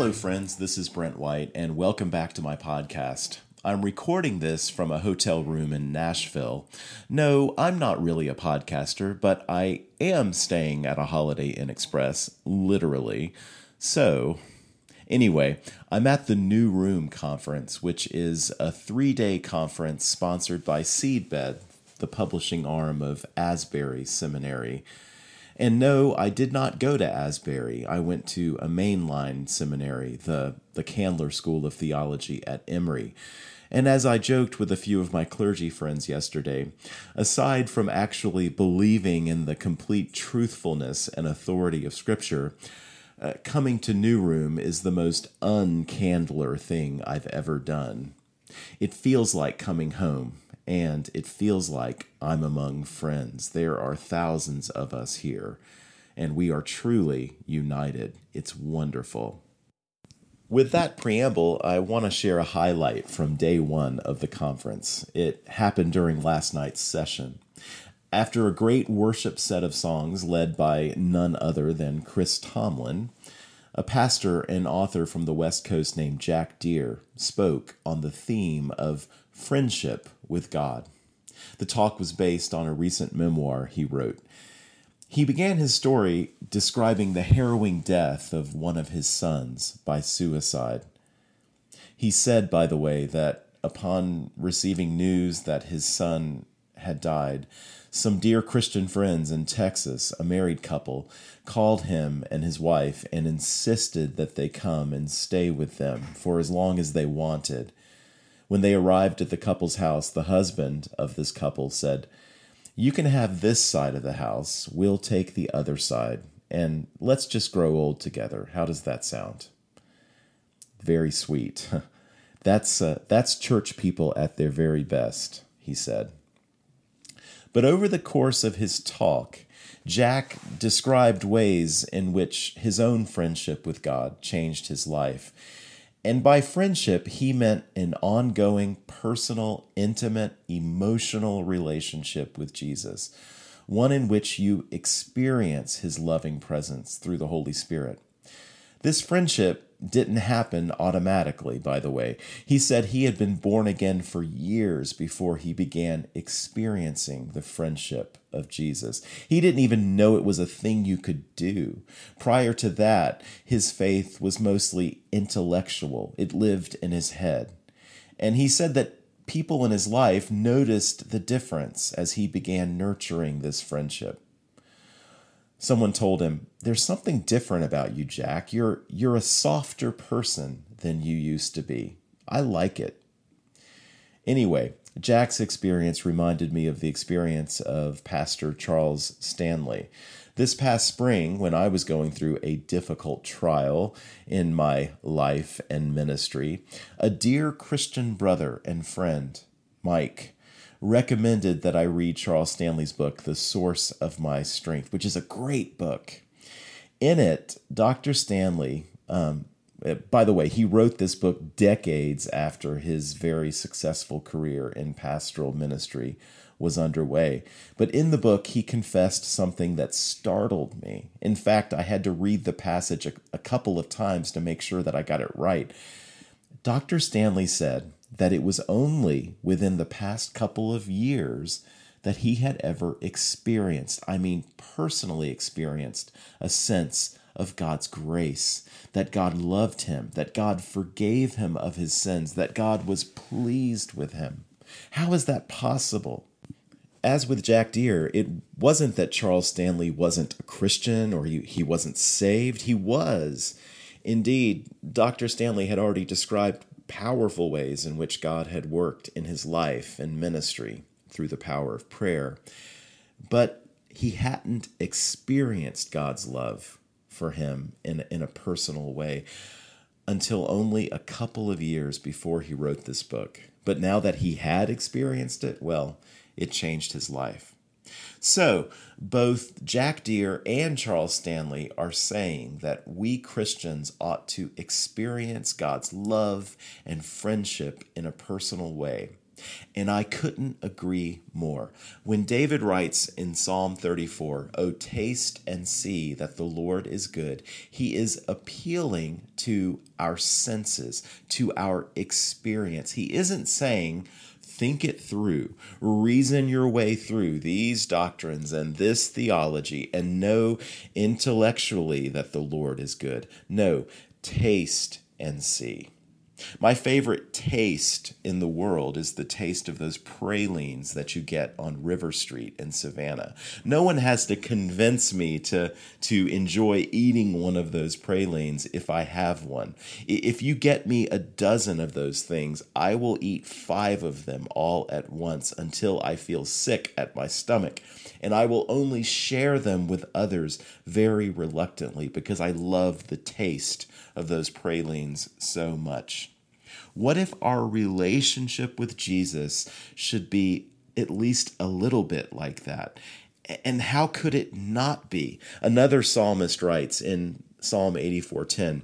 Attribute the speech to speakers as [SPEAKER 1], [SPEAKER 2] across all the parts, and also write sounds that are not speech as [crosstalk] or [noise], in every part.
[SPEAKER 1] Hello, friends. This is Brent White, and welcome back to my podcast. I'm recording this from a hotel room in Nashville. No, I'm not really a podcaster, but I am staying at a Holiday Inn Express, literally. So, anyway, I'm at the New Room Conference, which is a three day conference sponsored by Seedbed, the publishing arm of Asbury Seminary. And no, I did not go to Asbury. I went to a mainline seminary, the, the Candler School of Theology at Emory. And as I joked with a few of my clergy friends yesterday, aside from actually believing in the complete truthfulness and authority of Scripture, uh, coming to New Room is the most uncandler thing I've ever done. It feels like coming home and it feels like I'm among friends. There are thousands of us here, and we are truly united. It's wonderful. With that preamble, I want to share a highlight from day one of the conference. It happened during last night's session. After a great worship set of songs led by none other than Chris Tomlin, a pastor and author from the West Coast named Jack Deere spoke on the theme of friendship with God. The talk was based on a recent memoir he wrote. He began his story describing the harrowing death of one of his sons by suicide. He said, by the way, that upon receiving news that his son had died, some dear Christian friends in Texas, a married couple, called him and his wife and insisted that they come and stay with them for as long as they wanted. When they arrived at the couple's house, the husband of this couple said, You can have this side of the house, we'll take the other side, and let's just grow old together. How does that sound? Very sweet. [laughs] that's, uh, that's church people at their very best, he said. But over the course of his talk, Jack described ways in which his own friendship with God changed his life and by friendship, he meant an ongoing, personal, intimate, emotional relationship with Jesus, one in which you experience his loving presence through the Holy Spirit. This friendship didn't happen automatically, by the way. He said he had been born again for years before he began experiencing the friendship of Jesus. He didn't even know it was a thing you could do. Prior to that, his faith was mostly intellectual, it lived in his head. And he said that people in his life noticed the difference as he began nurturing this friendship. Someone told him, "There's something different about you, Jack. You're you're a softer person than you used to be. I like it." Anyway, Jack's experience reminded me of the experience of Pastor Charles Stanley. This past spring, when I was going through a difficult trial in my life and ministry, a dear Christian brother and friend, Mike, recommended that I read Charles Stanley's book, The Source of My Strength, which is a great book. In it, Dr. Stanley, um, uh, by the way, he wrote this book decades after his very successful career in pastoral ministry was underway. But in the book, he confessed something that startled me. In fact, I had to read the passage a, a couple of times to make sure that I got it right. Dr. Stanley said, that it was only within the past couple of years that he had ever experienced, I mean, personally experienced, a sense of God's grace, that God loved him, that God forgave him of his sins, that God was pleased with him. How is that possible? As with Jack Deere, it wasn't that Charles Stanley wasn't a Christian or he, he wasn't saved. He was. Indeed, Dr. Stanley had already described powerful ways in which God had worked in his life and ministry through the power of prayer. But he hadn't experienced God's love for him in, in a personal way until only a couple of years before he wrote this book. But now that he had experienced it, well, it changed his life. So, both Jack Deere and Charles Stanley are saying that we Christians ought to experience God's love and friendship in a personal way. And I couldn't agree more. When David writes in Psalm 34, Oh, taste and see that the Lord is good, he is appealing to our senses, to our experience. He isn't saying, think it through, reason your way through these doctrines and this theology, and know intellectually that the Lord is good. No, taste and see. My favorite taste in the world is the taste of those pralines that you get on River Street in Savannah. No one has to convince me to, to enjoy eating one of those pralines if I have one. If you get me a dozen of those things, I will eat five of them all at once until I feel sick at my stomach. And I will only share them with others very reluctantly because I love the taste of those pralines so much. What if our relationship with Jesus should be at least a little bit like that? And how could it not be? Another psalmist writes in Psalm 84:10,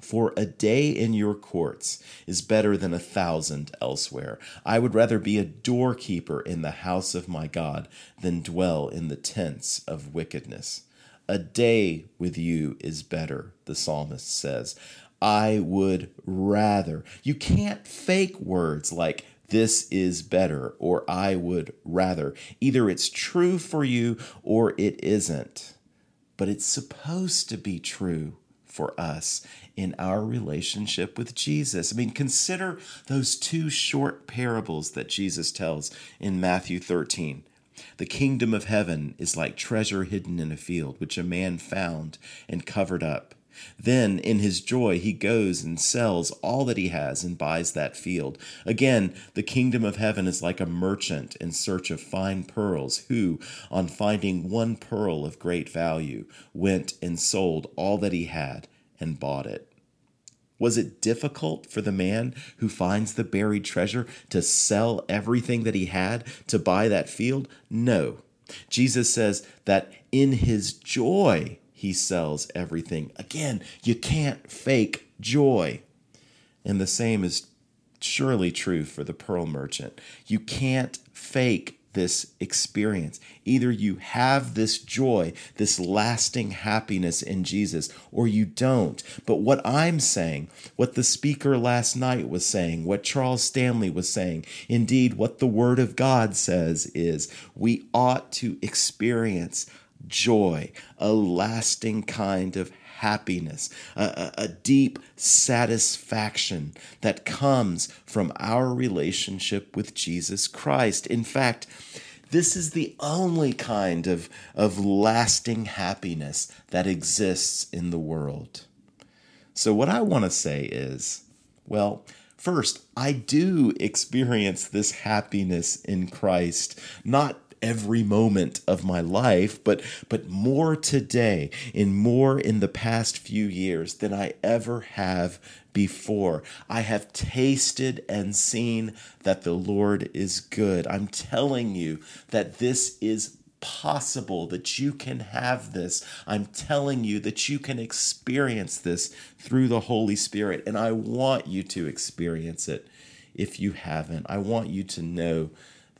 [SPEAKER 1] for a day in your courts is better than a thousand elsewhere. I would rather be a doorkeeper in the house of my God than dwell in the tents of wickedness. A day with you is better, the psalmist says. I would rather. You can't fake words like this is better or I would rather. Either it's true for you or it isn't. But it's supposed to be true for us in our relationship with Jesus. I mean, consider those two short parables that Jesus tells in Matthew 13. The kingdom of heaven is like treasure hidden in a field, which a man found and covered up. Then, in his joy, he goes and sells all that he has and buys that field. Again, the kingdom of heaven is like a merchant in search of fine pearls, who, on finding one pearl of great value, went and sold all that he had and bought it. Was it difficult for the man who finds the buried treasure to sell everything that he had to buy that field? No. Jesus says that in his joy he sells everything. Again, you can't fake joy. And the same is surely true for the pearl merchant. You can't fake this experience. Either you have this joy, this lasting happiness in Jesus, or you don't. But what I'm saying, what the speaker last night was saying, what Charles Stanley was saying, indeed, what the Word of God says is we ought to experience joy, a lasting kind of happiness, a, a, deep satisfaction that comes from our relationship with Jesus Christ. In fact, this is the only kind of, of lasting happiness that exists in the world. So, what I want to say is well, first, I do experience this happiness in Christ, not every moment of my life, but but more today and more in the past few years than I ever have before. I have tasted and seen that the Lord is good. I'm telling you that this is possible that you can have this. I'm telling you that you can experience this through the Holy Spirit, and I want you to experience it if you haven't. I want you to know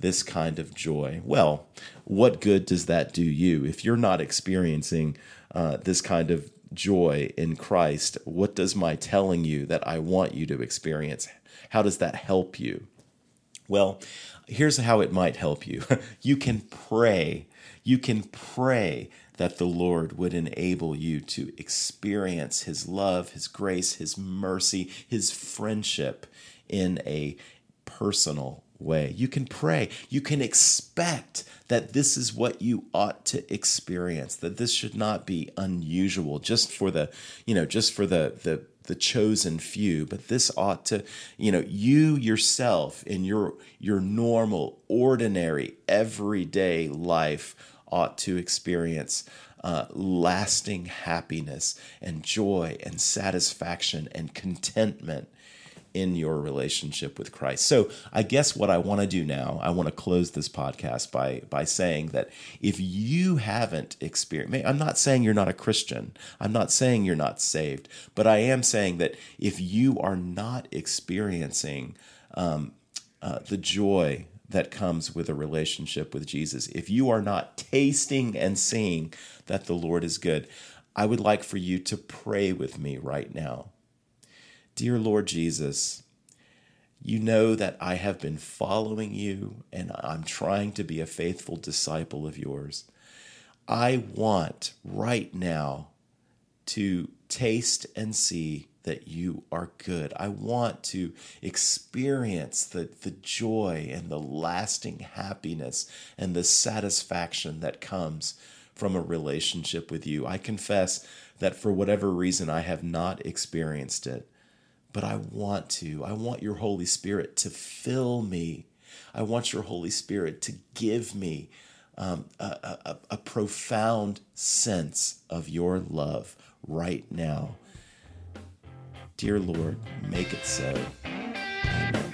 [SPEAKER 1] this kind of joy. Well, what good does that do you if you're not experiencing uh, this kind of joy in Christ? What does my telling you that I want you to experience? How does that help you? Well, here's how it might help you. [laughs] you can pray. You can pray that the Lord would enable you to experience His love, His grace, His mercy, His friendship in a personal way. You can pray. You can expect that this is what you ought to experience, that this should not be unusual just for the, you know, just for the the the chosen few, but this ought to, you know, you yourself in your your normal, ordinary, everyday life ought to experience uh, lasting happiness and joy and satisfaction and contentment in your relationship with Christ. So, I guess what I want to do now, I want to close this podcast by by saying that if you haven't experienced, I'm not saying you're not a Christian. I'm not saying you're not saved, but I am saying that if you are not experiencing um, uh, the joy that comes with a relationship with Jesus. If you are not tasting and seeing that the Lord is good, I would like for you to pray with me right now. Dear Lord Jesus, you know that I have been following you and I'm trying to be a faithful disciple of yours. I want right now to taste and see that you are good. I want to experience the, the joy and the lasting happiness and the satisfaction that comes from a relationship with you. I confess that for whatever reason, I have not experienced it, but I want to. I want your Holy Spirit to fill me. I want your Holy Spirit to give me um, a, a, a profound sense of your love right now. Dear Lord, make it so. Amen.